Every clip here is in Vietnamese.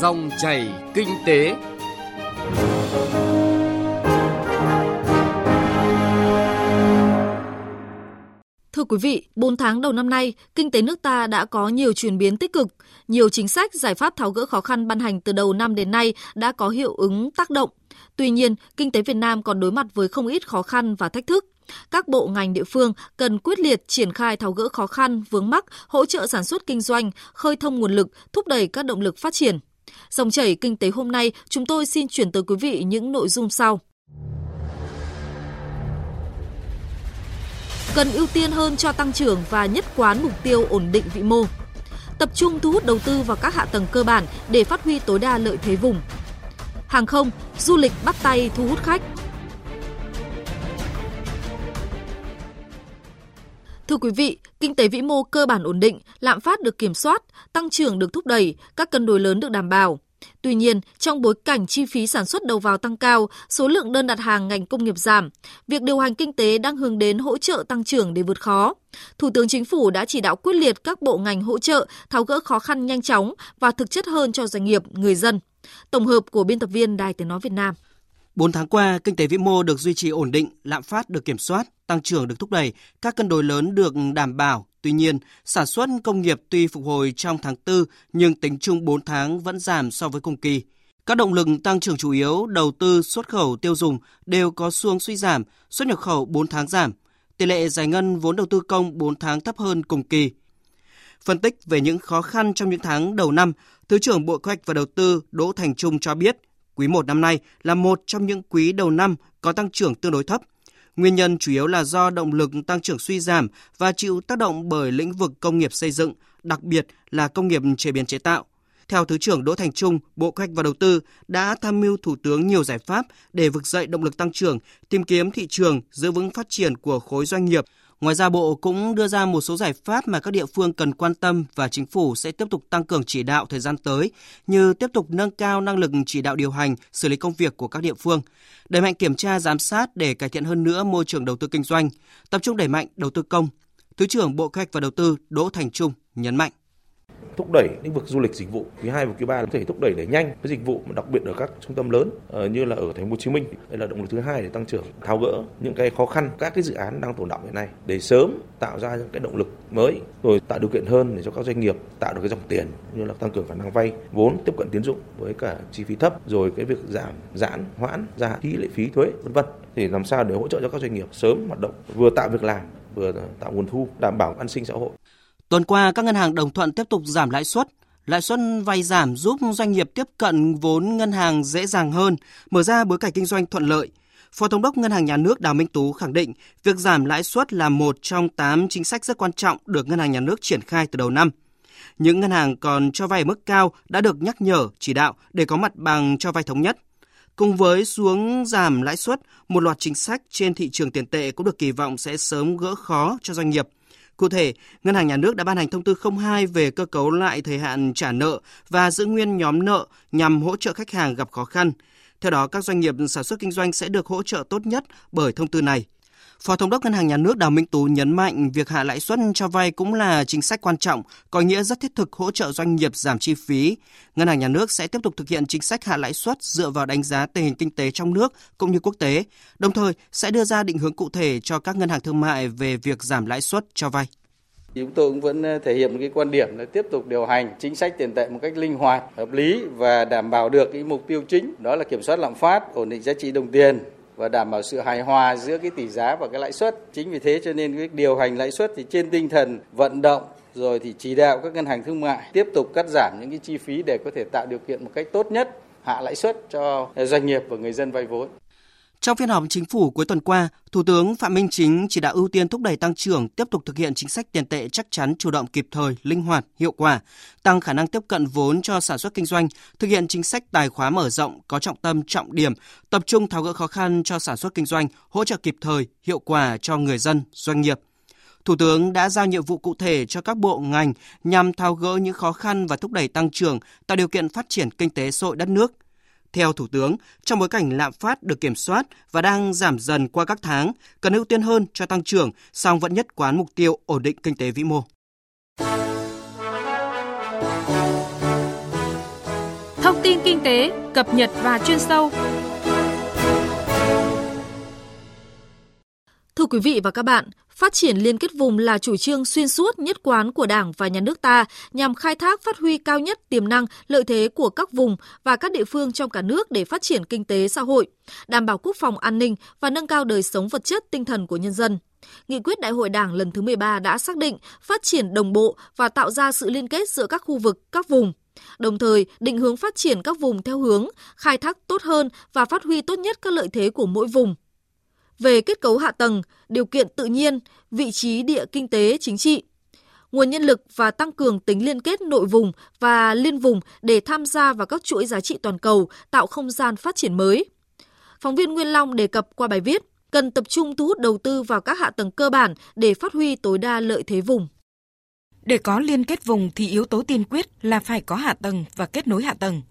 Dòng chảy kinh tế. Thưa quý vị, 4 tháng đầu năm nay, kinh tế nước ta đã có nhiều chuyển biến tích cực. Nhiều chính sách, giải pháp tháo gỡ khó khăn ban hành từ đầu năm đến nay đã có hiệu ứng tác động. Tuy nhiên, kinh tế Việt Nam còn đối mặt với không ít khó khăn và thách thức. Các bộ ngành địa phương cần quyết liệt triển khai tháo gỡ khó khăn, vướng mắc, hỗ trợ sản xuất kinh doanh, khơi thông nguồn lực, thúc đẩy các động lực phát triển. Dòng chảy kinh tế hôm nay, chúng tôi xin chuyển tới quý vị những nội dung sau. Cần ưu tiên hơn cho tăng trưởng và nhất quán mục tiêu ổn định vĩ mô. Tập trung thu hút đầu tư vào các hạ tầng cơ bản để phát huy tối đa lợi thế vùng. Hàng không, du lịch bắt tay thu hút khách. Thưa quý vị, kinh tế vĩ mô cơ bản ổn định, lạm phát được kiểm soát, tăng trưởng được thúc đẩy, các cân đối lớn được đảm bảo. Tuy nhiên, trong bối cảnh chi phí sản xuất đầu vào tăng cao, số lượng đơn đặt hàng ngành công nghiệp giảm, việc điều hành kinh tế đang hướng đến hỗ trợ tăng trưởng để vượt khó. Thủ tướng Chính phủ đã chỉ đạo quyết liệt các bộ ngành hỗ trợ tháo gỡ khó khăn nhanh chóng và thực chất hơn cho doanh nghiệp, người dân. Tổng hợp của biên tập viên Đài Tiếng Nói Việt Nam. 4 tháng qua, kinh tế vĩ mô được duy trì ổn định, lạm phát được kiểm soát, tăng trưởng được thúc đẩy, các cân đối lớn được đảm bảo. Tuy nhiên, sản xuất công nghiệp tuy phục hồi trong tháng 4 nhưng tính chung 4 tháng vẫn giảm so với cùng kỳ. Các động lực tăng trưởng chủ yếu, đầu tư, xuất khẩu, tiêu dùng đều có xu suy giảm, xuất nhập khẩu 4 tháng giảm. Tỷ lệ giải ngân vốn đầu tư công 4 tháng thấp hơn cùng kỳ. Phân tích về những khó khăn trong những tháng đầu năm, Thứ trưởng Bộ Kế hoạch và Đầu tư Đỗ Thành Trung cho biết, quý 1 năm nay là một trong những quý đầu năm có tăng trưởng tương đối thấp. Nguyên nhân chủ yếu là do động lực tăng trưởng suy giảm và chịu tác động bởi lĩnh vực công nghiệp xây dựng, đặc biệt là công nghiệp chế biến chế tạo. Theo Thứ trưởng Đỗ Thành Trung, Bộ Kế hoạch và Đầu tư đã tham mưu Thủ tướng nhiều giải pháp để vực dậy động lực tăng trưởng, tìm kiếm thị trường, giữ vững phát triển của khối doanh nghiệp, Ngoài ra, Bộ cũng đưa ra một số giải pháp mà các địa phương cần quan tâm và chính phủ sẽ tiếp tục tăng cường chỉ đạo thời gian tới, như tiếp tục nâng cao năng lực chỉ đạo điều hành, xử lý công việc của các địa phương, đẩy mạnh kiểm tra giám sát để cải thiện hơn nữa môi trường đầu tư kinh doanh, tập trung đẩy mạnh đầu tư công. Thứ trưởng Bộ Kế hoạch và Đầu tư Đỗ Thành Trung nhấn mạnh thúc đẩy lĩnh vực du lịch dịch vụ. Quý 2 và quý 3 có thể thúc đẩy để nhanh cái dịch vụ đặc biệt ở các trung tâm lớn ờ, như là ở thành phố Hồ Chí Minh. Đây là động lực thứ hai để tăng trưởng, tháo gỡ những cái khó khăn các cái dự án đang tồn động hiện nay để sớm tạo ra những cái động lực mới, rồi tạo điều kiện hơn để cho các doanh nghiệp tạo được cái dòng tiền như là tăng cường khả năng vay, vốn, tiếp cận tiến dụng với cả chi phí thấp, rồi cái việc giảm giãn, hoãn gia phí lệ phí thuế, vân vân. Thì làm sao để hỗ trợ cho các doanh nghiệp sớm hoạt động, vừa tạo việc làm, vừa tạo nguồn thu, đảm bảo an sinh xã hội. Tuần qua, các ngân hàng đồng thuận tiếp tục giảm lãi suất. Lãi suất vay giảm giúp doanh nghiệp tiếp cận vốn ngân hàng dễ dàng hơn, mở ra bối cảnh kinh doanh thuận lợi. Phó Thống đốc Ngân hàng Nhà nước Đào Minh Tú khẳng định việc giảm lãi suất là một trong 8 chính sách rất quan trọng được Ngân hàng Nhà nước triển khai từ đầu năm. Những ngân hàng còn cho vay mức cao đã được nhắc nhở, chỉ đạo để có mặt bằng cho vay thống nhất. Cùng với xuống giảm lãi suất, một loạt chính sách trên thị trường tiền tệ cũng được kỳ vọng sẽ sớm gỡ khó cho doanh nghiệp – Cụ thể, Ngân hàng Nhà nước đã ban hành thông tư 02 về cơ cấu lại thời hạn trả nợ và giữ nguyên nhóm nợ nhằm hỗ trợ khách hàng gặp khó khăn. Theo đó, các doanh nghiệp sản xuất kinh doanh sẽ được hỗ trợ tốt nhất bởi thông tư này. Phó Thống đốc Ngân hàng Nhà nước Đào Minh Tú nhấn mạnh việc hạ lãi suất cho vay cũng là chính sách quan trọng, có nghĩa rất thiết thực hỗ trợ doanh nghiệp giảm chi phí. Ngân hàng Nhà nước sẽ tiếp tục thực hiện chính sách hạ lãi suất dựa vào đánh giá tình hình kinh tế trong nước cũng như quốc tế, đồng thời sẽ đưa ra định hướng cụ thể cho các ngân hàng thương mại về việc giảm lãi suất cho vay. Chúng tôi cũng vẫn ờ, thể hiện một cái quan điểm là tiếp tục điều hành chính sách tiền tệ một cách linh hoạt, hợp lý và đảm bảo được cái mục tiêu chính đó là kiểm soát lạm phát, ổn định giá trị đồng tiền, và đảm bảo sự hài hòa giữa cái tỷ giá và cái lãi suất. Chính vì thế cho nên cái điều hành lãi suất thì trên tinh thần vận động rồi thì chỉ đạo các ngân hàng thương mại tiếp tục cắt giảm những cái chi phí để có thể tạo điều kiện một cách tốt nhất hạ lãi suất cho doanh nghiệp và người dân vay vốn. Trong phiên họp chính phủ cuối tuần qua, Thủ tướng Phạm Minh Chính chỉ đạo ưu tiên thúc đẩy tăng trưởng, tiếp tục thực hiện chính sách tiền tệ chắc chắn, chủ động kịp thời, linh hoạt, hiệu quả, tăng khả năng tiếp cận vốn cho sản xuất kinh doanh, thực hiện chính sách tài khóa mở rộng có trọng tâm, trọng điểm, tập trung tháo gỡ khó khăn cho sản xuất kinh doanh, hỗ trợ kịp thời, hiệu quả cho người dân, doanh nghiệp. Thủ tướng đã giao nhiệm vụ cụ thể cho các bộ ngành nhằm tháo gỡ những khó khăn và thúc đẩy tăng trưởng, tạo điều kiện phát triển kinh tế xã hội đất nước – theo Thủ tướng, trong bối cảnh lạm phát được kiểm soát và đang giảm dần qua các tháng, cần ưu tiên hơn cho tăng trưởng, song vẫn nhất quán mục tiêu ổn định kinh tế vĩ mô. Thông tin kinh tế, cập nhật và chuyên sâu. Thưa quý vị và các bạn, phát triển liên kết vùng là chủ trương xuyên suốt nhất quán của Đảng và Nhà nước ta nhằm khai thác phát huy cao nhất tiềm năng, lợi thế của các vùng và các địa phương trong cả nước để phát triển kinh tế xã hội, đảm bảo quốc phòng an ninh và nâng cao đời sống vật chất tinh thần của nhân dân. Nghị quyết Đại hội Đảng lần thứ 13 đã xác định phát triển đồng bộ và tạo ra sự liên kết giữa các khu vực, các vùng. Đồng thời, định hướng phát triển các vùng theo hướng khai thác tốt hơn và phát huy tốt nhất các lợi thế của mỗi vùng. Về kết cấu hạ tầng, điều kiện tự nhiên, vị trí địa kinh tế chính trị, nguồn nhân lực và tăng cường tính liên kết nội vùng và liên vùng để tham gia vào các chuỗi giá trị toàn cầu, tạo không gian phát triển mới. Phóng viên Nguyên Long đề cập qua bài viết cần tập trung thu hút đầu tư vào các hạ tầng cơ bản để phát huy tối đa lợi thế vùng. Để có liên kết vùng thì yếu tố tiên quyết là phải có hạ tầng và kết nối hạ tầng.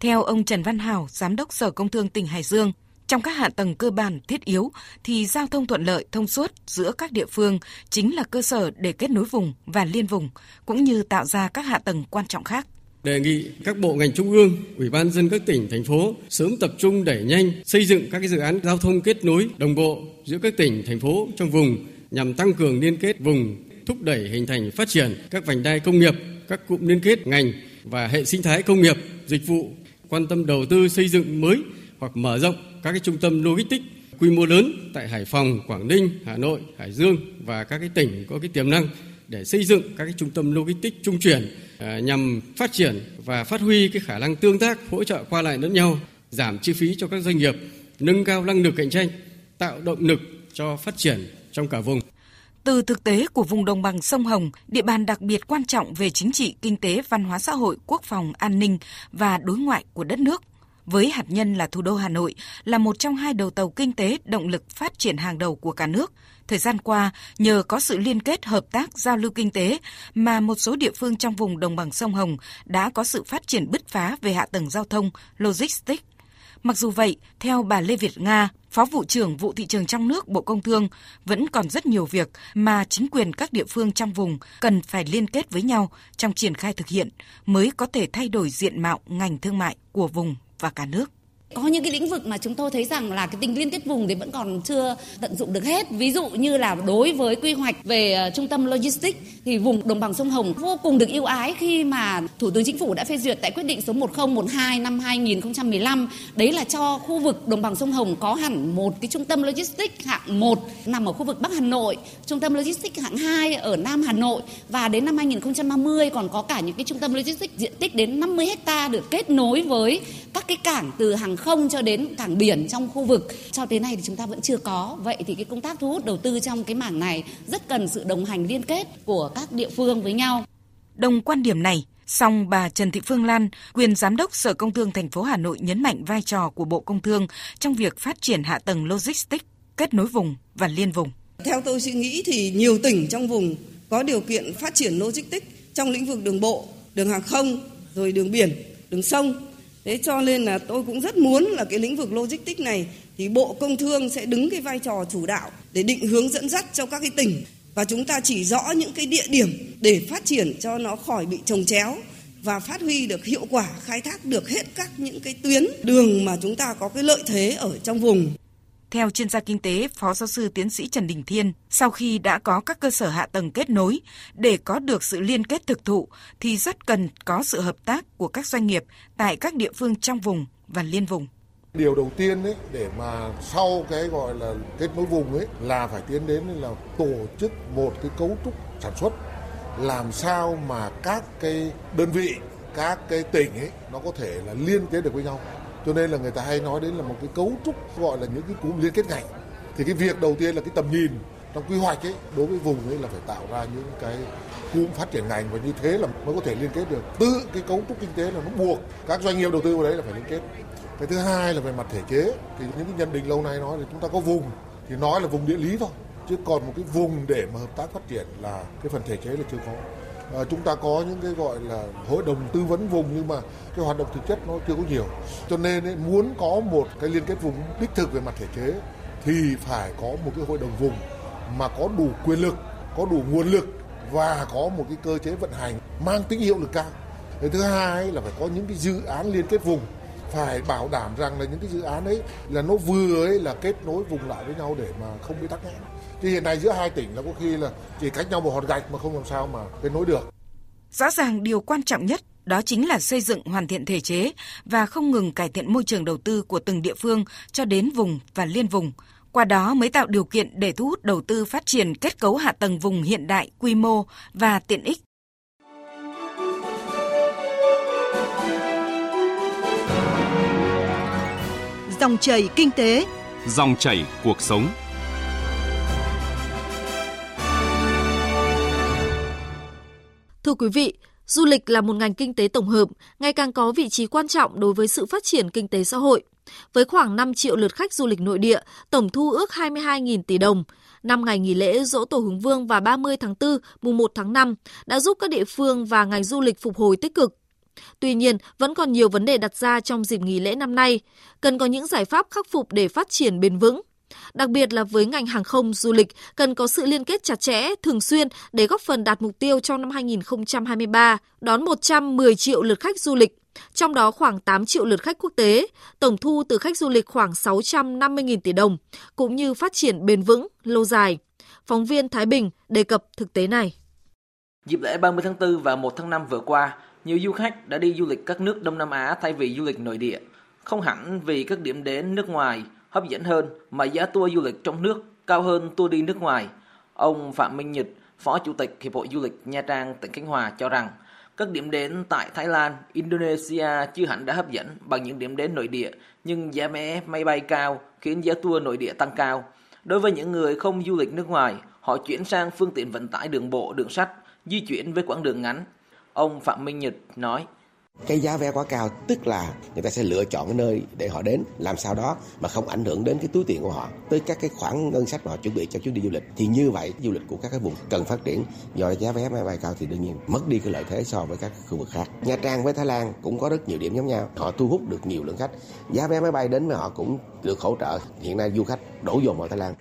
Theo ông Trần Văn Hảo, Giám đốc Sở Công Thương tỉnh Hải Dương, trong các hạ tầng cơ bản thiết yếu thì giao thông thuận lợi, thông suốt giữa các địa phương chính là cơ sở để kết nối vùng và liên vùng, cũng như tạo ra các hạ tầng quan trọng khác. Đề nghị các bộ ngành trung ương, ủy ban dân các tỉnh, thành phố sớm tập trung đẩy nhanh xây dựng các dự án giao thông kết nối đồng bộ giữa các tỉnh, thành phố trong vùng nhằm tăng cường liên kết vùng, thúc đẩy hình thành phát triển các vành đai công nghiệp, các cụm liên kết ngành và hệ sinh thái công nghiệp, dịch vụ, quan tâm đầu tư xây dựng mới hoặc mở rộng các cái trung tâm logistics quy mô lớn tại Hải Phòng, Quảng Ninh, Hà Nội, Hải Dương và các cái tỉnh có cái tiềm năng để xây dựng các cái trung tâm logistics trung chuyển à, nhằm phát triển và phát huy cái khả năng tương tác hỗ trợ qua lại lẫn nhau, giảm chi phí cho các doanh nghiệp, nâng cao năng lực cạnh tranh, tạo động lực cho phát triển trong cả vùng. Từ thực tế của vùng đồng bằng sông Hồng, địa bàn đặc biệt quan trọng về chính trị, kinh tế, văn hóa xã hội, quốc phòng, an ninh và đối ngoại của đất nước, với hạt nhân là thủ đô Hà Nội là một trong hai đầu tàu kinh tế động lực phát triển hàng đầu của cả nước. Thời gian qua, nhờ có sự liên kết hợp tác giao lưu kinh tế mà một số địa phương trong vùng đồng bằng sông Hồng đã có sự phát triển bứt phá về hạ tầng giao thông, logistics. Mặc dù vậy, theo bà Lê Việt Nga, Phó vụ trưởng vụ thị trường trong nước Bộ Công Thương, vẫn còn rất nhiều việc mà chính quyền các địa phương trong vùng cần phải liên kết với nhau trong triển khai thực hiện mới có thể thay đổi diện mạo ngành thương mại của vùng và cả nước có những cái lĩnh vực mà chúng tôi thấy rằng là cái tính liên kết vùng thì vẫn còn chưa tận dụng được hết. Ví dụ như là đối với quy hoạch về ờ, trung tâm logistics thì vùng đồng bằng sông Hồng vô cùng được ưu ái khi mà thủ tướng chính phủ đã phê duyệt tại quyết định số 1012 năm 2015 đấy là cho khu vực đồng bằng sông Hồng có hẳn một cái trung tâm logistics hạng 1 nằm ở khu vực Bắc Hà Nội, trung tâm logistics hạng 2 ở Nam Hà Nội. Và đến năm 2030 còn có cả những cái trung tâm logistics diện tích đến 50 hecta được kết nối với các cái cảng từ hàng không cho đến cảng biển trong khu vực. Cho đến nay thì chúng ta vẫn chưa có. Vậy thì cái công tác thu hút đầu tư trong cái mảng này rất cần sự đồng hành liên kết của các địa phương với nhau. Đồng quan điểm này Song bà Trần Thị Phương Lan, quyền giám đốc Sở Công Thương thành phố Hà Nội nhấn mạnh vai trò của Bộ Công Thương trong việc phát triển hạ tầng logistics, kết nối vùng và liên vùng. Theo tôi suy nghĩ thì nhiều tỉnh trong vùng có điều kiện phát triển logistics trong lĩnh vực đường bộ, đường hàng không, rồi đường biển, đường sông Thế cho nên là tôi cũng rất muốn là cái lĩnh vực logistics này thì Bộ Công Thương sẽ đứng cái vai trò chủ đạo để định hướng dẫn dắt cho các cái tỉnh và chúng ta chỉ rõ những cái địa điểm để phát triển cho nó khỏi bị trồng chéo và phát huy được hiệu quả, khai thác được hết các những cái tuyến đường mà chúng ta có cái lợi thế ở trong vùng. Theo chuyên gia kinh tế, Phó giáo sư tiến sĩ Trần Đình Thiên, sau khi đã có các cơ sở hạ tầng kết nối, để có được sự liên kết thực thụ thì rất cần có sự hợp tác của các doanh nghiệp tại các địa phương trong vùng và liên vùng. Điều đầu tiên ấy để mà sau cái gọi là kết nối vùng ấy là phải tiến đến là tổ chức một cái cấu trúc sản xuất làm sao mà các cái đơn vị, các cái tỉnh ấy nó có thể là liên kết được với nhau cho nên là người ta hay nói đến là một cái cấu trúc gọi là những cái cụm liên kết ngành. Thì cái việc đầu tiên là cái tầm nhìn trong quy hoạch ấy, đối với vùng ấy là phải tạo ra những cái cụm phát triển ngành và như thế là mới có thể liên kết được. Tự cái cấu trúc kinh tế là nó buộc các doanh nghiệp đầu tư vào đấy là phải liên kết. Cái thứ hai là về mặt thể chế. Thì những cái nhận định lâu nay nói là chúng ta có vùng, thì nói là vùng địa lý thôi, chứ còn một cái vùng để mà hợp tác phát triển là cái phần thể chế là chưa có à, chúng ta có những cái gọi là hội đồng tư vấn vùng nhưng mà cái hoạt động thực chất nó chưa có nhiều. Cho nên ấy, muốn có một cái liên kết vùng đích thực về mặt thể chế thì phải có một cái hội đồng vùng mà có đủ quyền lực có đủ nguồn lực và có một cái cơ chế vận hành mang tính hiệu lực cao. Thứ hai là phải có những cái dự án liên kết vùng phải bảo đảm rằng là những cái dự án ấy là nó vừa ấy là kết nối vùng lại với nhau để mà không bị tắc nghẽn thì hiện nay giữa hai tỉnh là có khi là chỉ cách nhau một hòn gạch mà không làm sao mà kết nối được rõ ràng điều quan trọng nhất đó chính là xây dựng hoàn thiện thể chế và không ngừng cải thiện môi trường đầu tư của từng địa phương cho đến vùng và liên vùng. Qua đó mới tạo điều kiện để thu hút đầu tư phát triển kết cấu hạ tầng vùng hiện đại, quy mô và tiện ích. Dòng chảy kinh tế, dòng chảy cuộc sống. Thưa quý vị, du lịch là một ngành kinh tế tổng hợp, ngày càng có vị trí quan trọng đối với sự phát triển kinh tế xã hội. Với khoảng 5 triệu lượt khách du lịch nội địa, tổng thu ước 22.000 tỷ đồng. Năm ngày nghỉ lễ Dỗ Tổ Hùng Vương và 30 tháng 4, mùng 1 tháng 5 đã giúp các địa phương và ngành du lịch phục hồi tích cực. Tuy nhiên, vẫn còn nhiều vấn đề đặt ra trong dịp nghỉ lễ năm nay, cần có những giải pháp khắc phục để phát triển bền vững. Đặc biệt là với ngành hàng không du lịch cần có sự liên kết chặt chẽ, thường xuyên để góp phần đạt mục tiêu trong năm 2023 đón 110 triệu lượt khách du lịch, trong đó khoảng 8 triệu lượt khách quốc tế, tổng thu từ khách du lịch khoảng 650.000 tỷ đồng, cũng như phát triển bền vững, lâu dài. Phóng viên Thái Bình đề cập thực tế này. Dịp lễ 30 tháng 4 và 1 tháng 5 vừa qua, nhiều du khách đã đi du lịch các nước Đông Nam Á thay vì du lịch nội địa. Không hẳn vì các điểm đến nước ngoài hấp dẫn hơn mà giá tour du lịch trong nước cao hơn tour đi nước ngoài. Ông Phạm Minh Nhật, Phó Chủ tịch Hiệp hội Du lịch Nha Trang, tỉnh Khánh Hòa cho rằng các điểm đến tại Thái Lan, Indonesia chưa hẳn đã hấp dẫn bằng những điểm đến nội địa, nhưng giá vé máy bay cao khiến giá tour nội địa tăng cao. Đối với những người không du lịch nước ngoài, họ chuyển sang phương tiện vận tải đường bộ, đường sắt, di chuyển với quãng đường ngắn. Ông Phạm Minh Nhật nói, cái giá vé quá cao, tức là người ta sẽ lựa chọn cái nơi để họ đến, làm sao đó mà không ảnh hưởng đến cái túi tiền của họ, tới các cái khoản ngân sách mà họ chuẩn bị cho chuyến đi du lịch. Thì như vậy, du lịch của các cái vùng cần phát triển do giá vé máy bay cao thì đương nhiên mất đi cái lợi thế so với các khu vực khác. Nha Trang với Thái Lan cũng có rất nhiều điểm giống nhau. Họ thu hút được nhiều lượng khách. Giá vé máy bay đến với họ cũng được hỗ trợ. Hiện nay du khách đổ dồn vào Thái Lan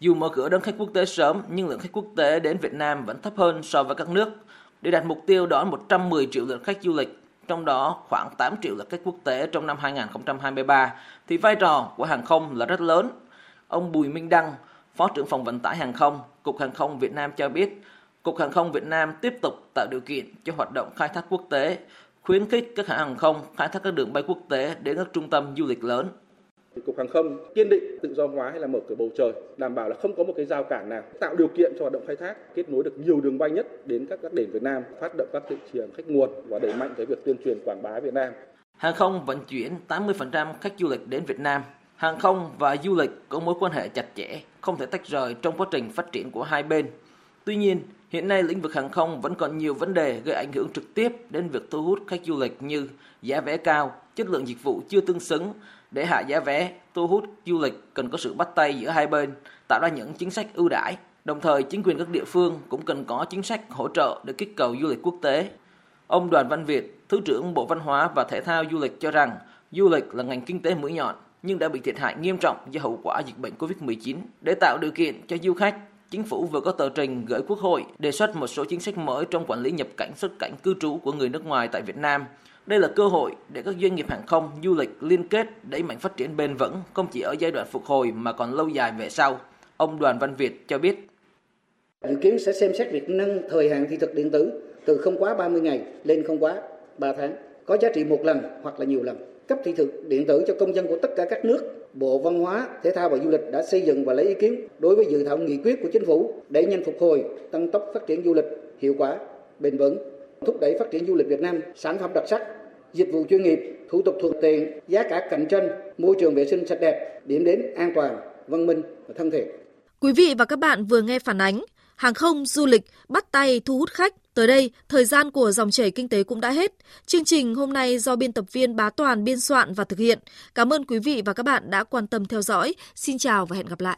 dù mở cửa đón khách quốc tế sớm nhưng lượng khách quốc tế đến Việt Nam vẫn thấp hơn so với các nước để đạt mục tiêu đón 110 triệu lượt khách du lịch trong đó khoảng 8 triệu lượt khách quốc tế trong năm 2023, thì vai trò của hàng không là rất lớn. Ông Bùi Minh Đăng, Phó trưởng phòng vận tải hàng không, Cục Hàng không Việt Nam cho biết, Cục Hàng không Việt Nam tiếp tục tạo điều kiện cho hoạt động khai thác quốc tế, khuyến khích các hãng hàng không khai thác các đường bay quốc tế đến các trung tâm du lịch lớn cục hàng không, kiên định tự do hóa hay là mở cửa bầu trời, đảm bảo là không có một cái giao cản nào, tạo điều kiện cho hoạt động khai thác, kết nối được nhiều đường bay nhất đến các các điểm Việt Nam, phát động các thị trường khách nguồn và đẩy mạnh cái việc tuyên truyền quảng bá Việt Nam. Hàng không vận chuyển 80% khách du lịch đến Việt Nam. Hàng không và du lịch có mối quan hệ chặt chẽ, không thể tách rời trong quá trình phát triển của hai bên. Tuy nhiên Hiện nay lĩnh vực hàng không vẫn còn nhiều vấn đề gây ảnh hưởng trực tiếp đến việc thu hút khách du lịch như giá vé cao, chất lượng dịch vụ chưa tương xứng, để hạ giá vé, thu hút du lịch cần có sự bắt tay giữa hai bên, tạo ra những chính sách ưu đãi. Đồng thời, chính quyền các địa phương cũng cần có chính sách hỗ trợ để kích cầu du lịch quốc tế. Ông Đoàn Văn Việt, Thứ trưởng Bộ Văn hóa và Thể thao Du lịch cho rằng, du lịch là ngành kinh tế mũi nhọn nhưng đã bị thiệt hại nghiêm trọng do hậu quả dịch bệnh Covid-19. Để tạo điều kiện cho du khách, Chính phủ vừa có tờ trình gửi Quốc hội đề xuất một số chính sách mới trong quản lý nhập cảnh xuất cảnh cư trú của người nước ngoài tại Việt Nam đây là cơ hội để các doanh nghiệp hàng không, du lịch liên kết đẩy mạnh phát triển bền vững không chỉ ở giai đoạn phục hồi mà còn lâu dài về sau. Ông Đoàn Văn Việt cho biết. Dự kiến sẽ xem xét việc nâng thời hạn thị thực điện tử từ không quá 30 ngày lên không quá 3 tháng, có giá trị một lần hoặc là nhiều lần. Cấp thị thực điện tử cho công dân của tất cả các nước, Bộ Văn hóa, Thể thao và Du lịch đã xây dựng và lấy ý kiến đối với dự thảo nghị quyết của chính phủ để nhanh phục hồi, tăng tốc phát triển du lịch hiệu quả, bền vững, thúc đẩy phát triển du lịch Việt Nam, sản phẩm đặc sắc, dịch vụ chuyên nghiệp, thủ tục thuận tiện, giá cả cạnh tranh, môi trường vệ sinh sạch đẹp, điểm đến an toàn, văn minh và thân thiện. Quý vị và các bạn vừa nghe phản ánh hàng không, du lịch bắt tay thu hút khách. Tới đây, thời gian của dòng chảy kinh tế cũng đã hết. Chương trình hôm nay do biên tập viên Bá Toàn biên soạn và thực hiện. Cảm ơn quý vị và các bạn đã quan tâm theo dõi. Xin chào và hẹn gặp lại.